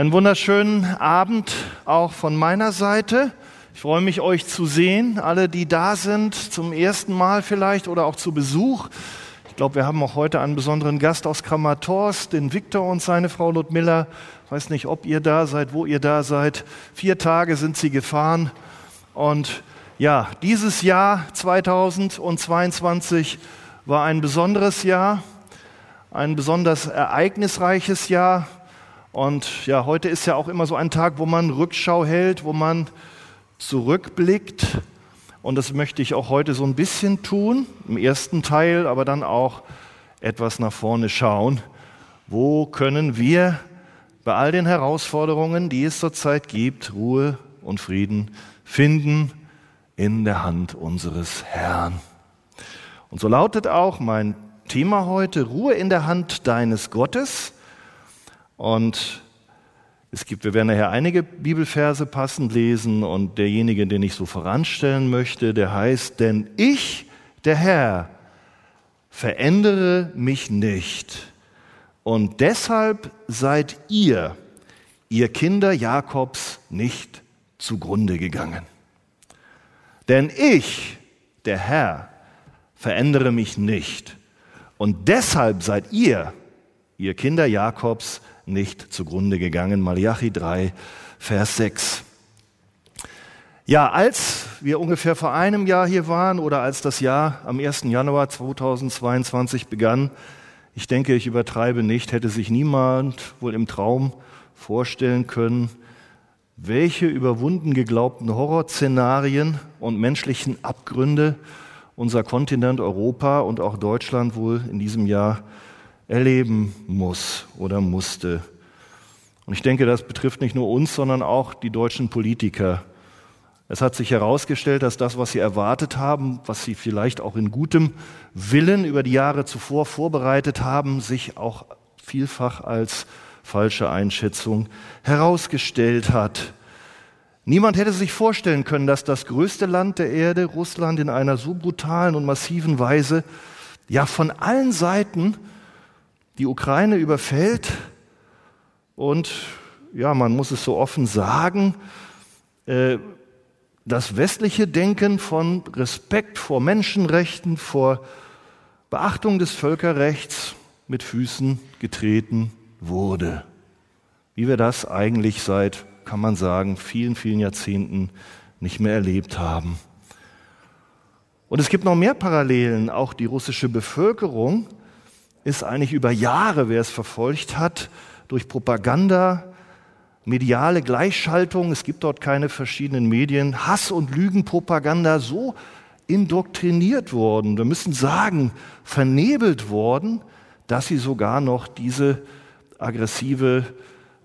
Einen wunderschönen Abend auch von meiner Seite. Ich freue mich, euch zu sehen, alle, die da sind, zum ersten Mal vielleicht oder auch zu Besuch. Ich glaube, wir haben auch heute einen besonderen Gast aus Kramatorsk, den Viktor und seine Frau Ludmilla. Ich weiß nicht, ob ihr da seid, wo ihr da seid. Vier Tage sind sie gefahren. Und ja, dieses Jahr 2022 war ein besonderes Jahr, ein besonders ereignisreiches Jahr. Und ja, heute ist ja auch immer so ein Tag, wo man Rückschau hält, wo man zurückblickt. Und das möchte ich auch heute so ein bisschen tun, im ersten Teil, aber dann auch etwas nach vorne schauen. Wo können wir bei all den Herausforderungen, die es zurzeit gibt, Ruhe und Frieden finden in der Hand unseres Herrn? Und so lautet auch mein Thema heute, Ruhe in der Hand deines Gottes. Und es gibt, wir werden nachher einige Bibelverse passend lesen und derjenige, den ich so voranstellen möchte, der heißt, denn ich, der Herr, verändere mich nicht. Und deshalb seid ihr, ihr Kinder Jakobs, nicht zugrunde gegangen. Denn ich, der Herr, verändere mich nicht. Und deshalb seid ihr, ihr Kinder Jakobs, nicht zugrunde gegangen. Malachi 3, Vers 6. Ja, als wir ungefähr vor einem Jahr hier waren oder als das Jahr am 1. Januar 2022 begann, ich denke, ich übertreibe nicht, hätte sich niemand wohl im Traum vorstellen können, welche überwunden geglaubten Horrorszenarien und menschlichen Abgründe unser Kontinent Europa und auch Deutschland wohl in diesem Jahr erleben muss oder musste. Und ich denke, das betrifft nicht nur uns, sondern auch die deutschen Politiker. Es hat sich herausgestellt, dass das, was sie erwartet haben, was sie vielleicht auch in gutem Willen über die Jahre zuvor vorbereitet haben, sich auch vielfach als falsche Einschätzung herausgestellt hat. Niemand hätte sich vorstellen können, dass das größte Land der Erde, Russland, in einer so brutalen und massiven Weise ja von allen Seiten die Ukraine überfällt und ja, man muss es so offen sagen, äh, das westliche Denken von Respekt vor Menschenrechten, vor Beachtung des Völkerrechts mit Füßen getreten wurde. Wie wir das eigentlich seit, kann man sagen, vielen, vielen Jahrzehnten nicht mehr erlebt haben. Und es gibt noch mehr Parallelen. Auch die russische Bevölkerung ist eigentlich über Jahre, wer es verfolgt hat, durch Propaganda, mediale Gleichschaltung, es gibt dort keine verschiedenen Medien, Hass- und Lügenpropaganda so indoktriniert worden, wir müssen sagen, vernebelt worden, dass sie sogar noch diese aggressive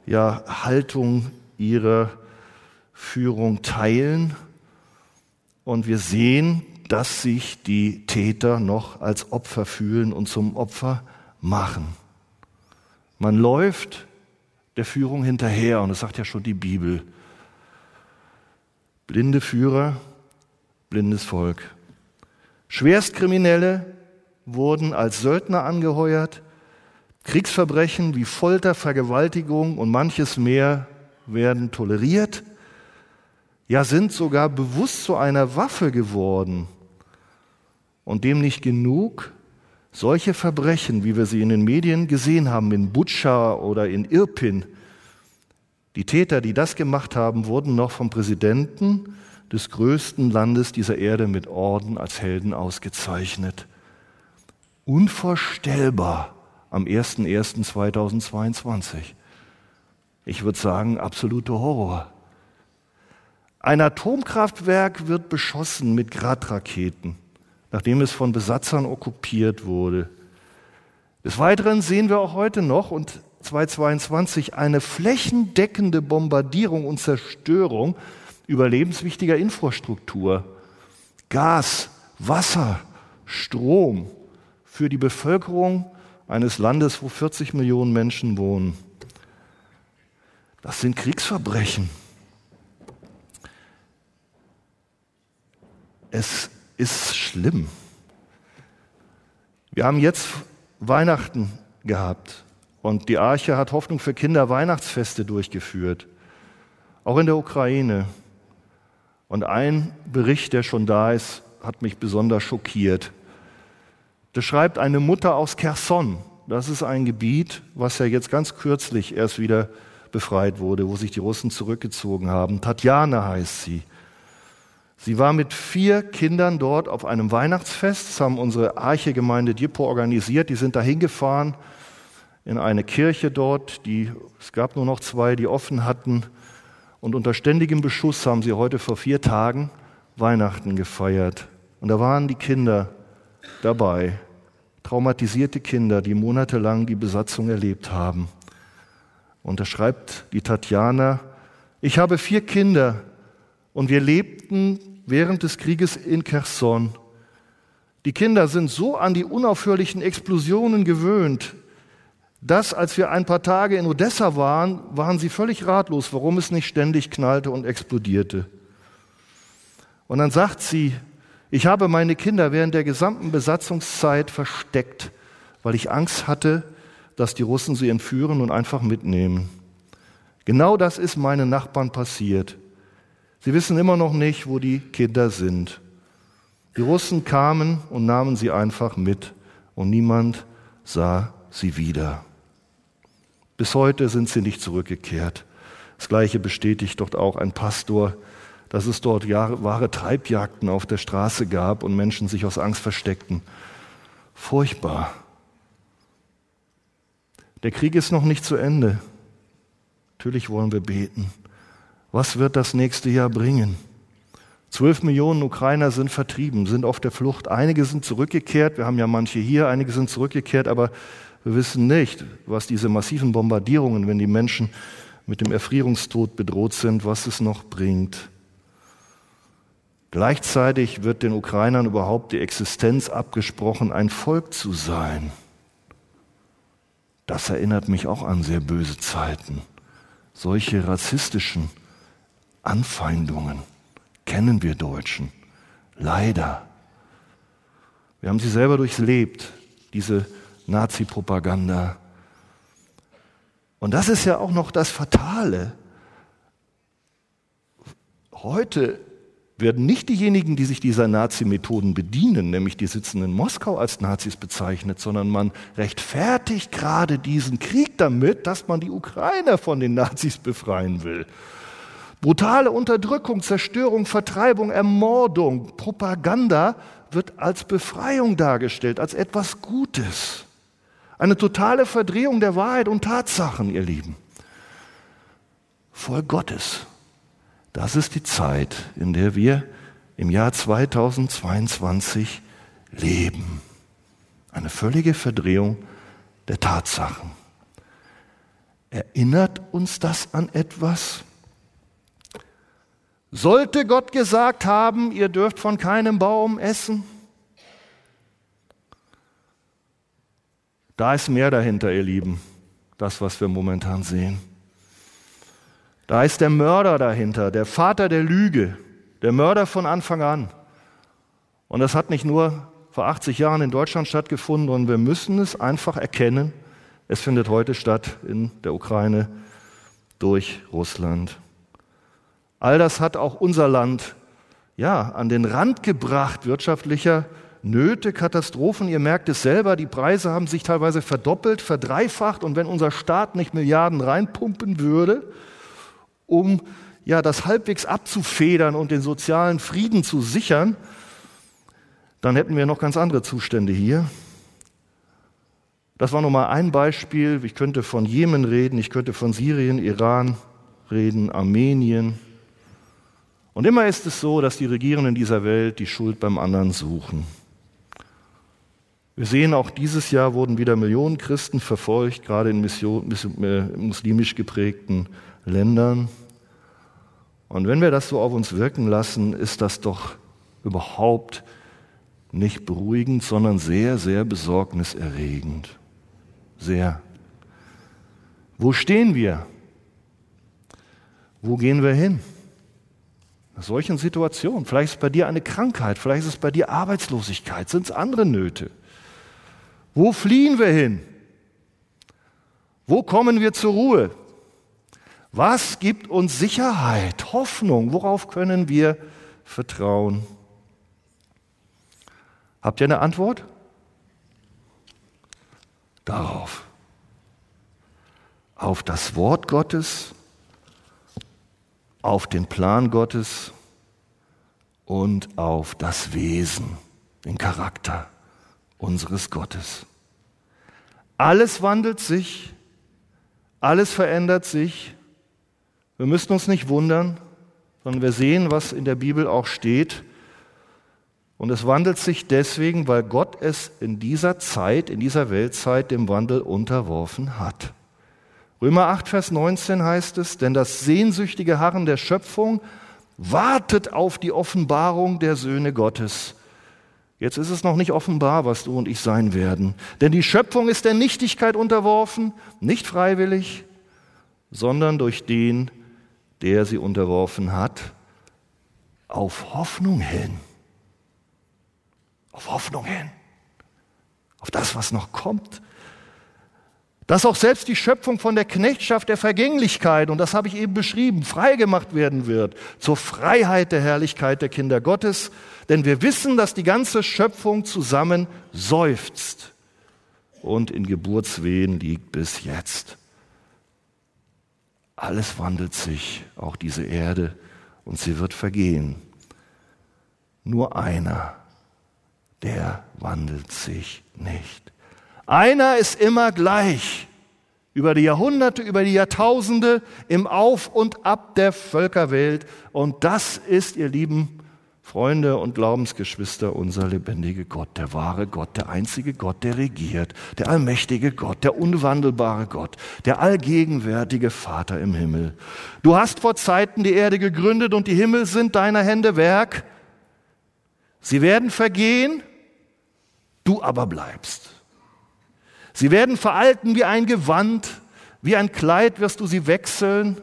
ja, Haltung ihrer Führung teilen. Und wir sehen, dass sich die Täter noch als Opfer fühlen und zum Opfer machen. Man läuft der Führung hinterher und das sagt ja schon die Bibel. Blinde Führer, blindes Volk. Schwerstkriminelle wurden als Söldner angeheuert. Kriegsverbrechen wie Folter, Vergewaltigung und manches mehr werden toleriert. Ja, sind sogar bewusst zu einer Waffe geworden. Und dem nicht genug, solche Verbrechen, wie wir sie in den Medien gesehen haben, in Butscha oder in Irpin, die Täter, die das gemacht haben, wurden noch vom Präsidenten des größten Landes dieser Erde mit Orden als Helden ausgezeichnet. Unvorstellbar am 01.01.2022. Ich würde sagen, absoluter Horror. Ein Atomkraftwerk wird beschossen mit Gradraketen nachdem es von Besatzern okkupiert wurde. Des Weiteren sehen wir auch heute noch und 2022 eine flächendeckende Bombardierung und Zerstörung überlebenswichtiger Infrastruktur. Gas, Wasser, Strom für die Bevölkerung eines Landes, wo 40 Millionen Menschen wohnen. Das sind Kriegsverbrechen. Es ist schlimm. Wir haben jetzt Weihnachten gehabt Und die Arche hat Hoffnung für Kinder Weihnachtsfeste durchgeführt, auch in der Ukraine. Und ein Bericht, der schon da ist, hat mich besonders schockiert. Das schreibt eine Mutter aus Kherson. Das ist ein Gebiet, was ja jetzt ganz kürzlich erst wieder befreit wurde, wo sich die Russen zurückgezogen haben. Tatjana heißt sie. Sie war mit vier Kindern dort auf einem Weihnachtsfest. Das haben unsere Arche-Gemeinde Diepo organisiert. Die sind da hingefahren in eine Kirche dort. Die, es gab nur noch zwei, die offen hatten. Und unter ständigem Beschuss haben sie heute vor vier Tagen Weihnachten gefeiert. Und da waren die Kinder dabei, traumatisierte Kinder, die monatelang die Besatzung erlebt haben. Und da schreibt die Tatjana, ich habe vier Kinder und wir lebten während des Krieges in Kherson. Die Kinder sind so an die unaufhörlichen Explosionen gewöhnt, dass als wir ein paar Tage in Odessa waren, waren sie völlig ratlos, warum es nicht ständig knallte und explodierte. Und dann sagt sie, ich habe meine Kinder während der gesamten Besatzungszeit versteckt, weil ich Angst hatte, dass die Russen sie entführen und einfach mitnehmen. Genau das ist meinen Nachbarn passiert. Sie wissen immer noch nicht, wo die Kinder sind. Die Russen kamen und nahmen sie einfach mit und niemand sah sie wieder. Bis heute sind sie nicht zurückgekehrt. Das Gleiche bestätigt dort auch ein Pastor, dass es dort wahre Treibjagden auf der Straße gab und Menschen sich aus Angst versteckten. Furchtbar. Der Krieg ist noch nicht zu Ende. Natürlich wollen wir beten. Was wird das nächste Jahr bringen? Zwölf Millionen Ukrainer sind vertrieben, sind auf der Flucht. Einige sind zurückgekehrt. Wir haben ja manche hier, einige sind zurückgekehrt, aber wir wissen nicht, was diese massiven Bombardierungen, wenn die Menschen mit dem Erfrierungstod bedroht sind, was es noch bringt. Gleichzeitig wird den Ukrainern überhaupt die Existenz abgesprochen, ein Volk zu sein. Das erinnert mich auch an sehr böse Zeiten. Solche rassistischen Anfeindungen kennen wir Deutschen. Leider. Wir haben sie selber durchlebt, diese Nazi-Propaganda. Und das ist ja auch noch das Fatale. Heute werden nicht diejenigen, die sich dieser Nazi-Methoden bedienen, nämlich die sitzen in Moskau als Nazis bezeichnet, sondern man rechtfertigt gerade diesen Krieg damit, dass man die Ukrainer von den Nazis befreien will. Brutale Unterdrückung, Zerstörung, Vertreibung, Ermordung, Propaganda wird als Befreiung dargestellt, als etwas Gutes. Eine totale Verdrehung der Wahrheit und Tatsachen, ihr Lieben. Voll Gottes das ist die Zeit, in der wir im Jahr 2022 leben. Eine völlige Verdrehung der Tatsachen. Erinnert uns das an etwas? Sollte Gott gesagt haben, ihr dürft von keinem Baum essen? Da ist mehr dahinter, ihr Lieben, das, was wir momentan sehen. Da ist der Mörder dahinter, der Vater der Lüge, der Mörder von Anfang an. Und das hat nicht nur vor 80 Jahren in Deutschland stattgefunden, sondern wir müssen es einfach erkennen. Es findet heute statt in der Ukraine durch Russland. All das hat auch unser Land ja, an den Rand gebracht wirtschaftlicher Nöte, Katastrophen. Ihr merkt es selber, die Preise haben sich teilweise verdoppelt, verdreifacht. Und wenn unser Staat nicht Milliarden reinpumpen würde, um ja das halbwegs abzufedern und den sozialen Frieden zu sichern, dann hätten wir noch ganz andere Zustände hier. Das war nur mal ein Beispiel. Ich könnte von Jemen reden, ich könnte von Syrien, Iran reden, Armenien. Und immer ist es so, dass die Regierenden dieser Welt die Schuld beim anderen suchen. Wir sehen, auch dieses Jahr wurden wieder Millionen Christen verfolgt, gerade in Mission, äh, muslimisch geprägten Ländern. Und wenn wir das so auf uns wirken lassen, ist das doch überhaupt nicht beruhigend, sondern sehr, sehr besorgniserregend. Sehr. Wo stehen wir? Wo gehen wir hin? In solchen Situationen. Vielleicht ist bei dir eine Krankheit, vielleicht ist es bei dir Arbeitslosigkeit, sind es andere Nöte. Wo fliehen wir hin? Wo kommen wir zur Ruhe? Was gibt uns Sicherheit, Hoffnung? Worauf können wir vertrauen? Habt ihr eine Antwort? Darauf. Auf das Wort Gottes, auf den Plan Gottes und auf das Wesen, den Charakter unseres Gottes. Alles wandelt sich, alles verändert sich. Wir müssen uns nicht wundern, sondern wir sehen, was in der Bibel auch steht. Und es wandelt sich deswegen, weil Gott es in dieser Zeit, in dieser Weltzeit dem Wandel unterworfen hat. Römer 8, Vers 19 heißt es, denn das sehnsüchtige Harren der Schöpfung wartet auf die Offenbarung der Söhne Gottes. Jetzt ist es noch nicht offenbar, was du und ich sein werden. Denn die Schöpfung ist der Nichtigkeit unterworfen, nicht freiwillig, sondern durch den, der sie unterworfen hat, auf Hoffnung hin. Auf Hoffnung hin. Auf das, was noch kommt. Dass auch selbst die Schöpfung von der Knechtschaft der Vergänglichkeit, und das habe ich eben beschrieben, freigemacht werden wird zur Freiheit der Herrlichkeit der Kinder Gottes. Denn wir wissen, dass die ganze Schöpfung zusammen seufzt und in Geburtswehen liegt bis jetzt. Alles wandelt sich, auch diese Erde, und sie wird vergehen. Nur einer, der wandelt sich nicht. Einer ist immer gleich. Über die Jahrhunderte, über die Jahrtausende, im Auf und Ab der Völkerwelt. Und das ist, ihr lieben Freunde und Glaubensgeschwister, unser lebendiger Gott, der wahre Gott, der einzige Gott, der regiert, der allmächtige Gott, der unwandelbare Gott, der allgegenwärtige Vater im Himmel. Du hast vor Zeiten die Erde gegründet und die Himmel sind deiner Hände Werk. Sie werden vergehen, du aber bleibst. Sie werden veralten wie ein Gewand, wie ein Kleid wirst du sie wechseln.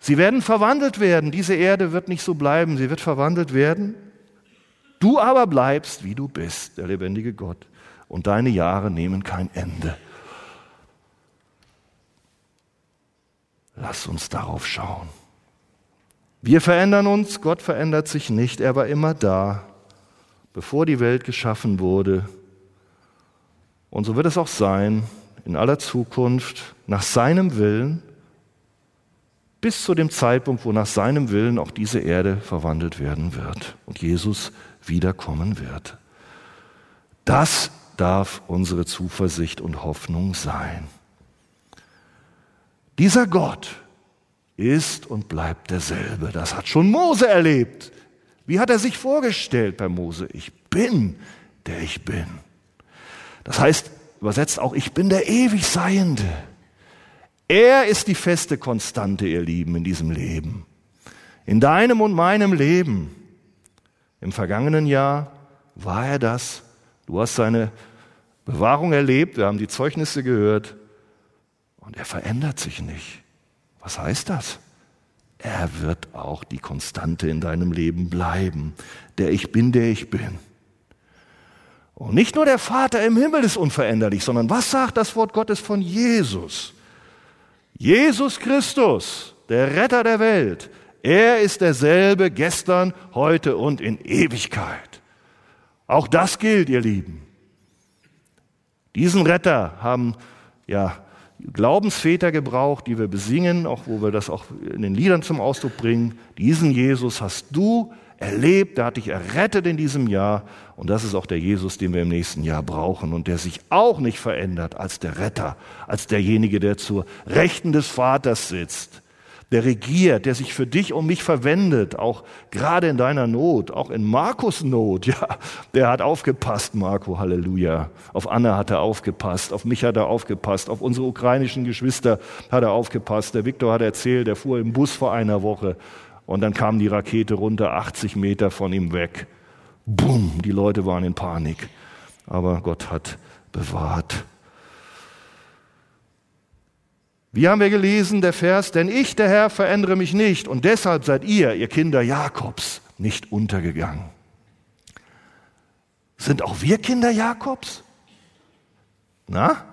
Sie werden verwandelt werden. Diese Erde wird nicht so bleiben, sie wird verwandelt werden. Du aber bleibst, wie du bist, der lebendige Gott. Und deine Jahre nehmen kein Ende. Lass uns darauf schauen. Wir verändern uns, Gott verändert sich nicht, er war immer da, bevor die Welt geschaffen wurde und so wird es auch sein in aller Zukunft nach seinem Willen, bis zu dem Zeitpunkt, wo nach seinem Willen auch diese Erde verwandelt werden wird und Jesus wiederkommen wird. Das darf unsere Zuversicht und Hoffnung sein. Dieser Gott ist und bleibt derselbe. Das hat schon Mose erlebt. Wie hat er sich vorgestellt bei Mose? Ich bin, der ich bin. Das heißt, übersetzt auch, ich bin der ewig Seiende. Er ist die feste Konstante, ihr Lieben, in diesem Leben. In deinem und meinem Leben. Im vergangenen Jahr war er das. Du hast seine Bewahrung erlebt, wir haben die Zeugnisse gehört. Und er verändert sich nicht. Was heißt das? Er wird auch die Konstante in deinem Leben bleiben. Der ich bin, der ich bin. Und nicht nur der Vater im Himmel ist unveränderlich, sondern was sagt das Wort Gottes von Jesus? Jesus Christus, der Retter der Welt, er ist derselbe gestern, heute und in Ewigkeit. Auch das gilt, ihr Lieben. Diesen Retter haben ja Glaubensväter gebraucht, die wir besingen, auch wo wir das auch in den Liedern zum Ausdruck bringen. Diesen Jesus hast du erlebt, der hat dich errettet in diesem Jahr. Und das ist auch der Jesus, den wir im nächsten Jahr brauchen und der sich auch nicht verändert als der Retter, als derjenige, der zur Rechten des Vaters sitzt, der regiert, der sich für dich und mich verwendet, auch gerade in deiner Not, auch in Markus Not. Ja, der hat aufgepasst, Marco, Halleluja. Auf Anna hat er aufgepasst, auf mich hat er aufgepasst, auf unsere ukrainischen Geschwister hat er aufgepasst. Der Viktor hat erzählt, der fuhr im Bus vor einer Woche und dann kam die Rakete runter, 80 Meter von ihm weg. Bumm, die Leute waren in Panik. Aber Gott hat bewahrt. Wie haben wir gelesen, der Vers, denn ich, der Herr, verändere mich nicht und deshalb seid ihr, ihr Kinder Jakobs, nicht untergegangen. Sind auch wir Kinder Jakobs? Na?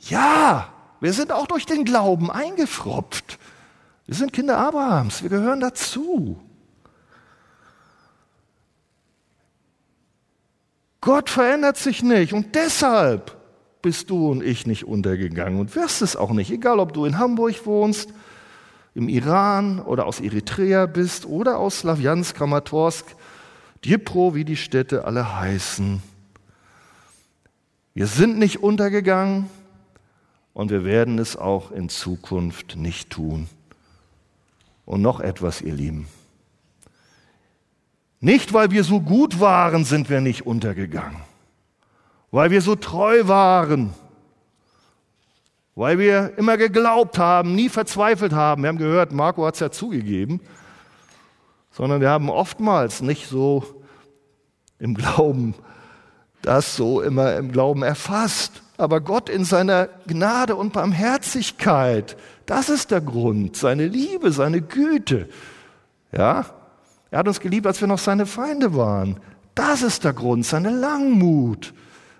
Ja, wir sind auch durch den Glauben eingefropft. Wir sind Kinder Abrahams, wir gehören dazu. Gott verändert sich nicht und deshalb bist du und ich nicht untergegangen und wirst es auch nicht, egal ob du in Hamburg wohnst, im Iran oder aus Eritrea bist oder aus Slawiansk, Kramatorsk, Dnipro, wie die Städte alle heißen. Wir sind nicht untergegangen und wir werden es auch in Zukunft nicht tun. Und noch etwas, ihr Lieben. Nicht, weil wir so gut waren, sind wir nicht untergegangen. Weil wir so treu waren. Weil wir immer geglaubt haben, nie verzweifelt haben. Wir haben gehört, Marco hat es ja zugegeben. Sondern wir haben oftmals nicht so im Glauben das so immer im Glauben erfasst. Aber Gott in seiner Gnade und Barmherzigkeit, das ist der Grund, seine Liebe, seine Güte. Ja, er hat uns geliebt, als wir noch seine Feinde waren. Das ist der Grund, seine Langmut,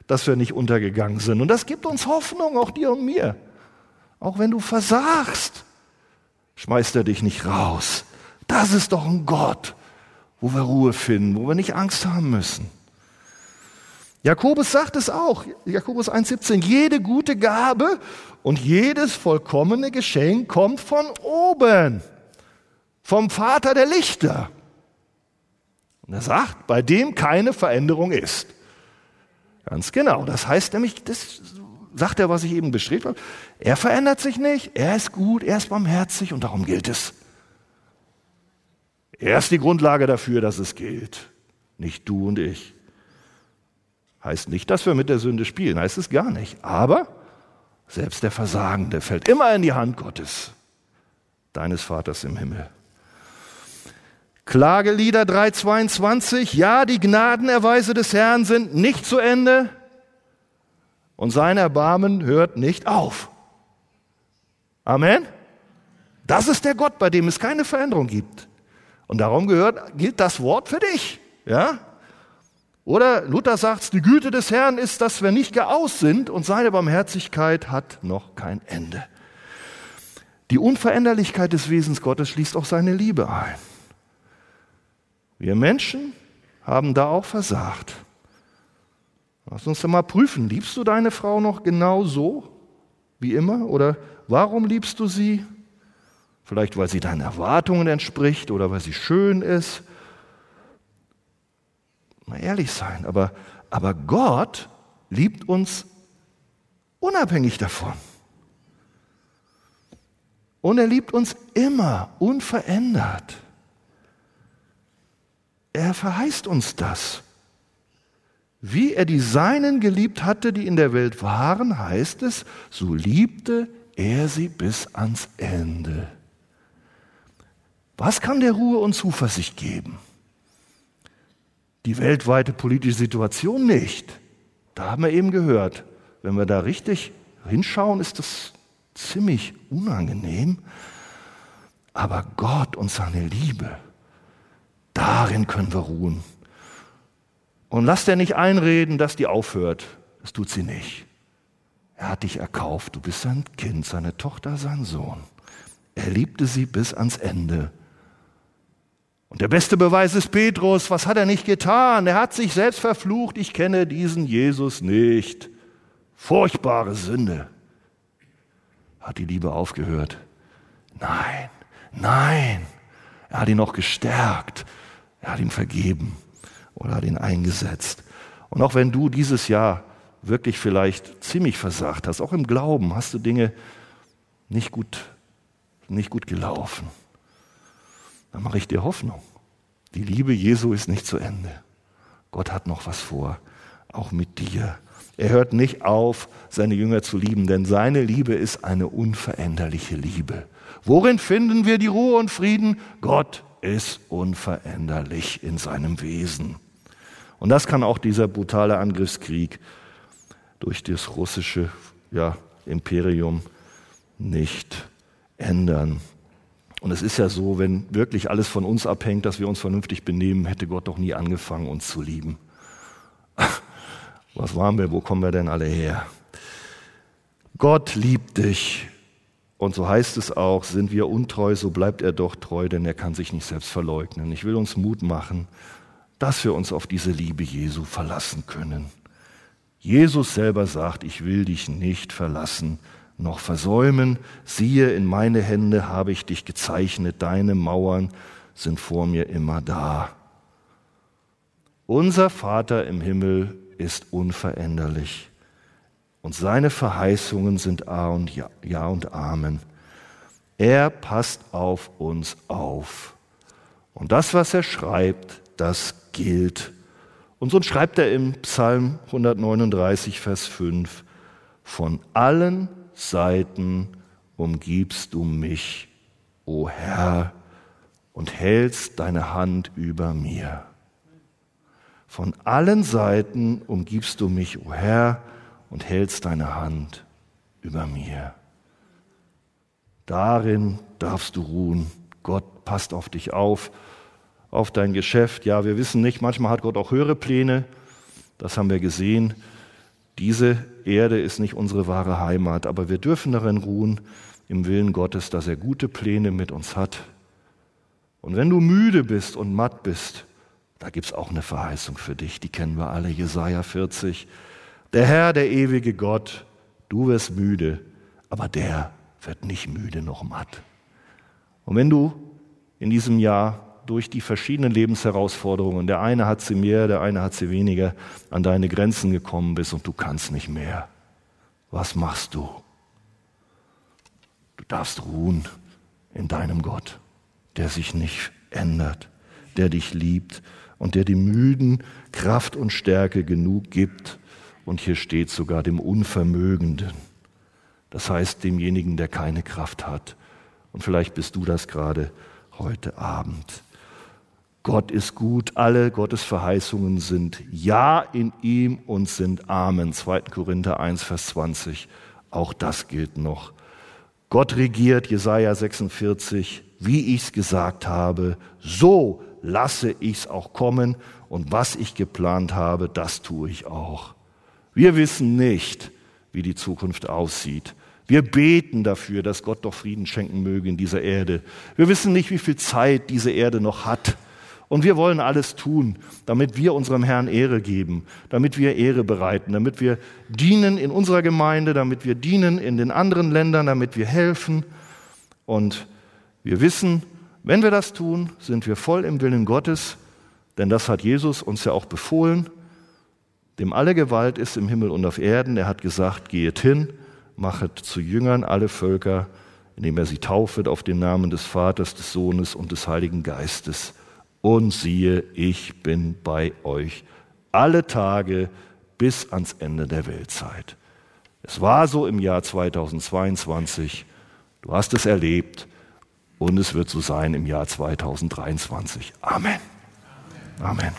dass wir nicht untergegangen sind. Und das gibt uns Hoffnung, auch dir und mir. Auch wenn du versagst, schmeißt er dich nicht raus. Das ist doch ein Gott, wo wir Ruhe finden, wo wir nicht Angst haben müssen. Jakobus sagt es auch, Jakobus 1,17, jede gute Gabe und jedes vollkommene Geschenk kommt von oben, vom Vater der Lichter. Und er sagt, bei dem keine Veränderung ist. Ganz genau. Das heißt nämlich, das sagt er, was ich eben beschrieben habe. Er verändert sich nicht, er ist gut, er ist barmherzig und darum gilt es. Er ist die Grundlage dafür, dass es gilt. Nicht du und ich. Heißt nicht, dass wir mit der Sünde spielen, heißt es gar nicht. Aber selbst der Versagende fällt immer in die Hand Gottes, deines Vaters im Himmel. Klagelieder 3,22, ja, die Gnadenerweise des Herrn sind nicht zu Ende und sein Erbarmen hört nicht auf. Amen. Das ist der Gott, bei dem es keine Veränderung gibt. Und darum gehört, gilt das Wort für dich. Ja? Oder Luther sagt, die Güte des Herrn ist, dass wir nicht geaus sind und seine Barmherzigkeit hat noch kein Ende. Die Unveränderlichkeit des Wesens Gottes schließt auch seine Liebe ein. Wir Menschen haben da auch versagt. Lass uns doch mal prüfen, liebst du deine Frau noch genau so wie immer? Oder warum liebst du sie? Vielleicht weil sie deinen Erwartungen entspricht oder weil sie schön ist Mal ehrlich sein, aber, aber Gott liebt uns unabhängig davon. Und er liebt uns immer, unverändert. Er verheißt uns das. Wie er die Seinen geliebt hatte, die in der Welt waren, heißt es, so liebte er sie bis ans Ende. Was kann der Ruhe und Zuversicht geben? Die weltweite politische Situation nicht. Da haben wir eben gehört, wenn wir da richtig hinschauen, ist das ziemlich unangenehm. Aber Gott und seine Liebe, darin können wir ruhen. Und lass dir nicht einreden, dass die aufhört. Das tut sie nicht. Er hat dich erkauft. Du bist sein Kind, seine Tochter, sein Sohn. Er liebte sie bis ans Ende. Und der beste Beweis ist Petrus. Was hat er nicht getan? Er hat sich selbst verflucht. Ich kenne diesen Jesus nicht. Furchtbare Sünde. Hat die Liebe aufgehört? Nein, nein. Er hat ihn noch gestärkt. Er hat ihm vergeben oder hat ihn eingesetzt. Und auch wenn du dieses Jahr wirklich vielleicht ziemlich versagt hast, auch im Glauben hast du Dinge nicht gut, nicht gut gelaufen dann mache ich dir Hoffnung. Die Liebe Jesu ist nicht zu Ende. Gott hat noch was vor, auch mit dir. Er hört nicht auf, seine Jünger zu lieben, denn seine Liebe ist eine unveränderliche Liebe. Worin finden wir die Ruhe und Frieden? Gott ist unveränderlich in seinem Wesen. Und das kann auch dieser brutale Angriffskrieg durch das russische ja, Imperium nicht ändern. Und es ist ja so, wenn wirklich alles von uns abhängt, dass wir uns vernünftig benehmen, hätte Gott doch nie angefangen, uns zu lieben. Was waren wir? Wo kommen wir denn alle her? Gott liebt dich. Und so heißt es auch, sind wir untreu, so bleibt er doch treu, denn er kann sich nicht selbst verleugnen. Ich will uns Mut machen, dass wir uns auf diese Liebe Jesu verlassen können. Jesus selber sagt, ich will dich nicht verlassen noch versäumen. Siehe, in meine Hände habe ich dich gezeichnet, deine Mauern sind vor mir immer da. Unser Vater im Himmel ist unveränderlich und seine Verheißungen sind A und Ja, ja und Amen. Er passt auf uns auf. Und das, was er schreibt, das gilt. Und so schreibt er im Psalm 139, Vers 5, von allen Seiten umgibst du mich, o Herr, und hältst deine Hand über mir. Von allen Seiten umgibst du mich, o Herr, und hältst deine Hand über mir. Darin darfst du ruhen. Gott passt auf dich auf, auf dein Geschäft. Ja, wir wissen nicht, manchmal hat Gott auch höhere Pläne. Das haben wir gesehen. Diese Erde ist nicht unsere wahre Heimat, aber wir dürfen darin ruhen, im Willen Gottes, dass er gute Pläne mit uns hat. Und wenn du müde bist und matt bist, da gibt es auch eine Verheißung für dich, die kennen wir alle, Jesaja 40. Der Herr, der ewige Gott, du wirst müde, aber der wird nicht müde noch matt. Und wenn du in diesem Jahr durch die verschiedenen Lebensherausforderungen, der eine hat sie mehr, der eine hat sie weniger, an deine Grenzen gekommen bist und du kannst nicht mehr. Was machst du? Du darfst ruhen in deinem Gott, der sich nicht ändert, der dich liebt und der dem Müden Kraft und Stärke genug gibt. Und hier steht sogar dem Unvermögenden. Das heißt demjenigen, der keine Kraft hat. Und vielleicht bist du das gerade heute Abend. Gott ist gut, alle Gottes Verheißungen sind Ja in ihm und sind Amen. 2. Korinther 1, Vers 20. Auch das gilt noch. Gott regiert, Jesaja 46, wie ich's gesagt habe, so lasse ich's auch kommen und was ich geplant habe, das tue ich auch. Wir wissen nicht, wie die Zukunft aussieht. Wir beten dafür, dass Gott doch Frieden schenken möge in dieser Erde. Wir wissen nicht, wie viel Zeit diese Erde noch hat. Und wir wollen alles tun, damit wir unserem Herrn Ehre geben, damit wir Ehre bereiten, damit wir dienen in unserer Gemeinde, damit wir dienen in den anderen Ländern, damit wir helfen. Und wir wissen, wenn wir das tun, sind wir voll im Willen Gottes, denn das hat Jesus uns ja auch befohlen, dem alle Gewalt ist im Himmel und auf Erden. Er hat gesagt, gehet hin, machet zu Jüngern alle Völker, indem er sie taufet auf den Namen des Vaters, des Sohnes und des Heiligen Geistes und siehe, ich bin bei euch alle Tage bis ans Ende der Weltzeit. Es war so im Jahr 2022, du hast es erlebt und es wird so sein im Jahr 2023. Amen. Amen.